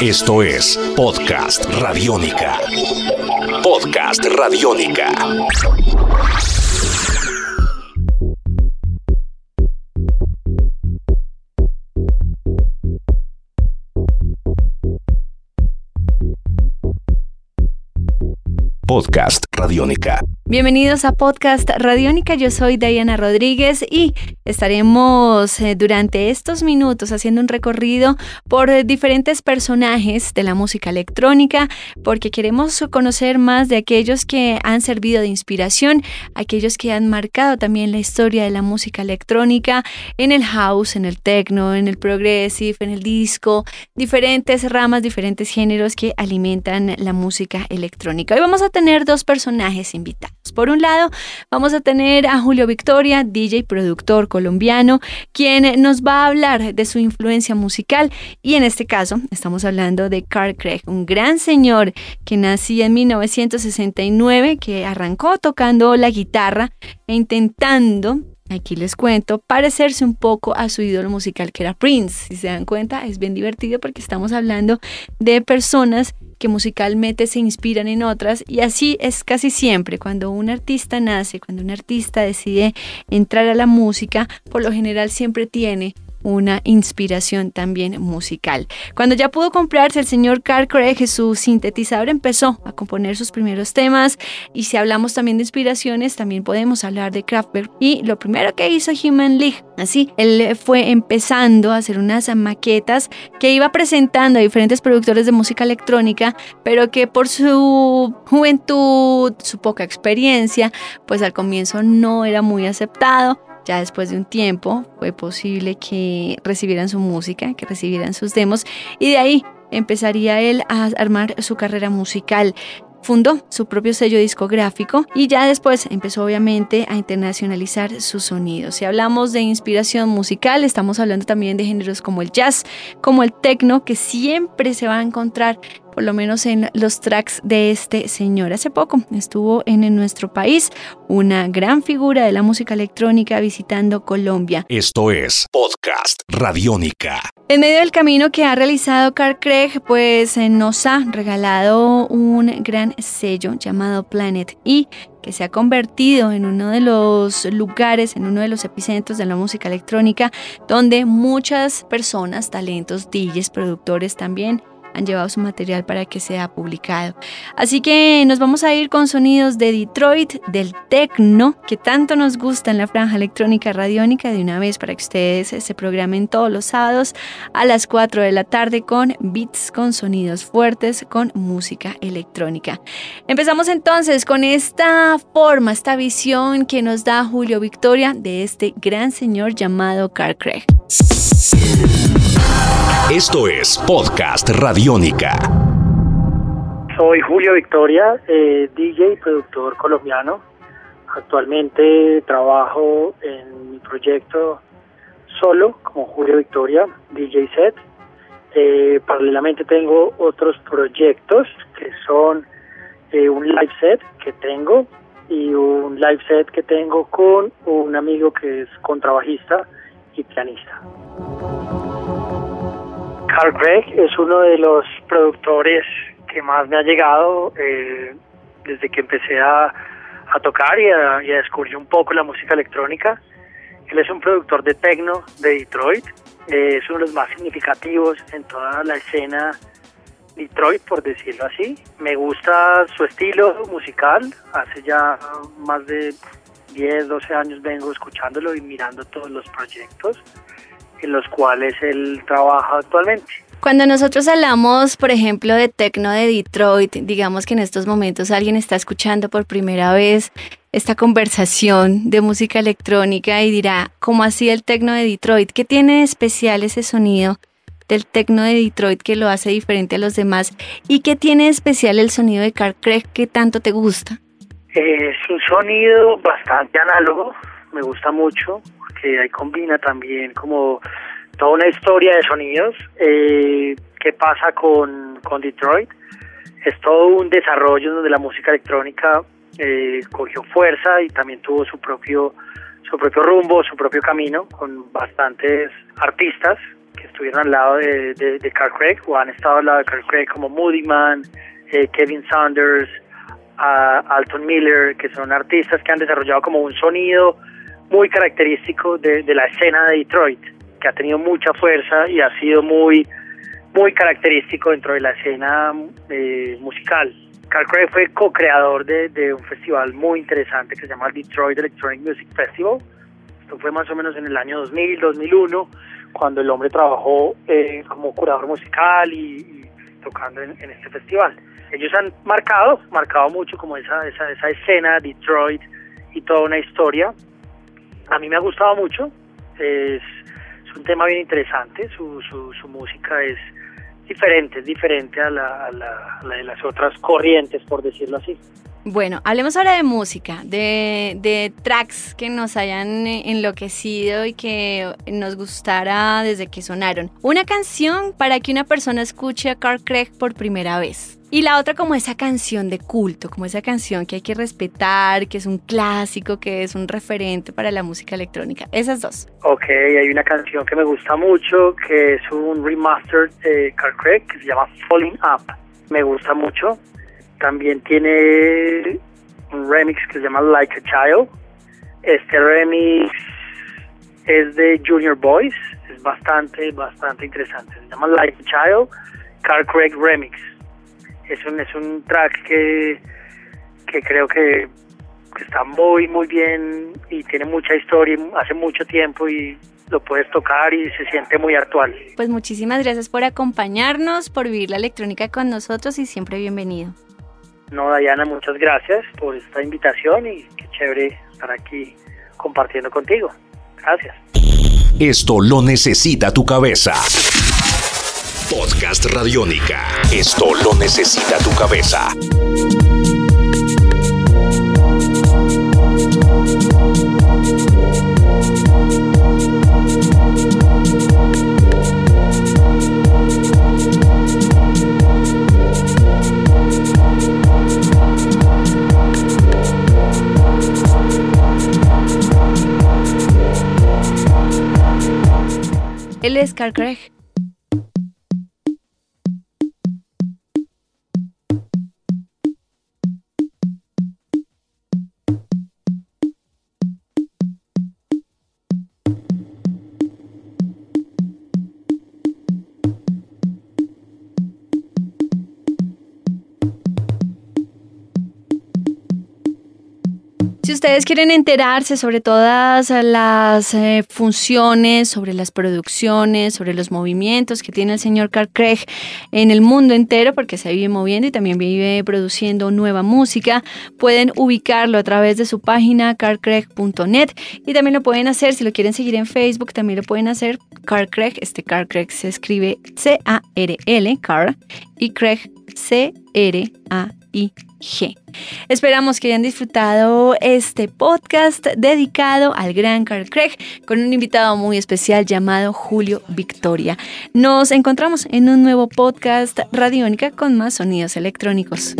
Esto es Podcast Radiónica. Podcast Radiónica. Podcast Radiónica. Bienvenidos a Podcast Radiónica, yo soy Diana Rodríguez y estaremos eh, durante estos minutos haciendo un recorrido por eh, diferentes personajes de la música electrónica porque queremos conocer más de aquellos que han servido de inspiración, aquellos que han marcado también la historia de la música electrónica en el house, en el techno, en el progressive, en el disco, diferentes ramas, diferentes géneros que alimentan la música electrónica. Hoy vamos a tener dos personajes invitados. Por un lado, vamos a tener a Julio Victoria, DJ productor colombiano, quien nos va a hablar de su influencia musical. Y en este caso estamos hablando de Carl Craig, un gran señor que nació en 1969, que arrancó tocando la guitarra e intentando Aquí les cuento, parecerse un poco a su ídolo musical que era Prince. Si se dan cuenta, es bien divertido porque estamos hablando de personas que musicalmente se inspiran en otras y así es casi siempre cuando un artista nace, cuando un artista decide entrar a la música, por lo general siempre tiene una inspiración también musical. Cuando ya pudo comprarse el señor Carl Craig su sintetizador, empezó a componer sus primeros temas y si hablamos también de inspiraciones, también podemos hablar de Kraftwerk y lo primero que hizo Human League. Así, él fue empezando a hacer unas maquetas que iba presentando a diferentes productores de música electrónica, pero que por su juventud, su poca experiencia, pues al comienzo no era muy aceptado ya después de un tiempo fue posible que recibieran su música, que recibieran sus demos y de ahí empezaría él a armar su carrera musical. Fundó su propio sello discográfico y ya después empezó obviamente a internacionalizar su sonido. Si hablamos de inspiración musical, estamos hablando también de géneros como el jazz, como el techno, que siempre se va a encontrar por lo menos en los tracks de este señor. Hace poco estuvo en, nuestro país una gran figura de la música electrónica visitando Colombia. Esto es Podcast Radiónica. En medio del camino que ha realizado Carl Craig, pues eh, nos ha regalado un gran sello llamado Planet E que se ha convertido en uno de los lugares, en uno de los epicentros de la música electrónica, donde muchas personas, talentos, DJs, productores también han llevado su material para que sea publicado. Así que nos vamos a ir con sonidos de Detroit, del techno, que tanto nos gusta en la franja electrónica radiónica de una vez para que ustedes se programen todos los sábados a las 4 de la tarde con beats, con sonidos fuertes, con música electrónica. Empezamos entonces con esta forma, esta visión que nos da Julio Victoria de este gran señor llamado Carl Craig. Esto es Podcast Radiónica. Soy Julio Victoria, eh, DJ y productor colombiano. Actualmente trabajo en mi proyecto solo como Julio Victoria, DJ Set. Eh, paralelamente tengo otros proyectos que son eh, un live set que tengo y un live set que tengo con un amigo que es contrabajista y pianista. Craig es uno de los productores que más me ha llegado eh, desde que empecé a, tocar y a, descubrir un poco la música electrónica. Él es un productor de techno de Detroit, eh, es uno de los más significativos en toda la escena Detroit, por decirlo así. Me gusta su estilo musical, hace ya más de 10, 12 años vengo escuchándolo y mirando todos los proyectos en los cuales él trabaja actualmente. Cuando nosotros hablamos, por ejemplo, de tecno de Detroit, digamos que en estos momentos alguien está escuchando por primera vez esta conversación de música electrónica y dirá, ¿cómo así el tecno de Detroit? ¿Qué tiene de especial ese sonido del tecno de Detroit que lo hace diferente a los demás? ¿Y qué tiene de especial el sonido de Carl Craig que tanto te gusta? Es un sonido bastante análogo, me gusta mucho que ahí combina también como toda una historia de sonidos. Eh, ¿Qué pasa con, con Detroit? Es todo un desarrollo donde la música electrónica eh, cogió fuerza y también tuvo su propio su propio rumbo, su propio camino, con bastantes artistas que estuvieron al lado de, de, Carl Craig o han estado al lado de Carl Craig como Moody Man, eh, Kevin Saunders, Alton Miller, que son artistas que han desarrollado como un sonido muy característico de, de la escena de Detroit, que ha tenido mucha fuerza y ha sido muy muy característico dentro de la escena eh, musical. Carl Craig fue co-creador de, de, un festival muy interesante que se llama Detroit Electronic Music Festival. Esto fue más o menos en el año 2000, 2001, cuando el hombre trabajó eh, como curador musical y, tocando en, este festival. Ellos han marcado, marcado mucho como esa, esa, esa escena, Detroit y toda una historia. A mí me ha gustado mucho, es, es un tema bien interesante, su, su, su música es diferente, es diferente a la, de las otras corrientes, por decirlo así. Bueno, hablemos ahora de música, de, tracks que nos hayan enloquecido y que nos gustara desde que sonaron. Una canción para que una persona escuche a Carl Craig por primera vez. Y la otra como esa canción de culto, como esa canción que hay que respetar, que es un clásico, que es un referente para la música electrónica. Esas dos. Ok, hay una canción que me gusta mucho, que es un remaster de Carl Craig, que se llama Falling Up. Me gusta mucho. También tiene un remix que se llama Like a Child. Este remix es de Junior Boys, es bastante, bastante interesante. Se llama Like a Child, Carl Craig Remix es un, es un track que, que creo que, está muy, muy bien y tiene mucha historia, hace mucho tiempo y lo puedes tocar y se siente muy actual. Pues muchísimas gracias por acompañarnos, por vivir la electrónica con nosotros y siempre bienvenido. No, Dayana, muchas gracias por esta invitación y qué chévere estar aquí compartiendo contigo. Gracias. Esto lo necesita tu cabeza. Podcast Radiónica. Esto lo necesita tu cabeza. Carl Craig. Si ustedes quieren enterarse sobre todas las eh, funciones, sobre las producciones, sobre los movimientos que tiene el señor Carl Craig en el mundo entero, porque se vive moviendo y también vive produciendo nueva música, pueden ubicarlo a través de su página carcraig.net y también lo pueden hacer, si lo quieren seguir en Facebook, también lo pueden hacer. Carl Craig, este Carl Craig se escribe C-A-R-L, Carl, y Craig C-R-A Esperamos que hayan disfrutado este podcast dedicado al gran Carl Craig con un invitado muy especial llamado Julio Victoria. Nos encontramos en un nuevo podcast Radiónica con más sonidos electrónicos.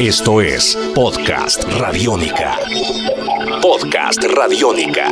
Esto es Podcast Radiónica. Podcast Radiónica.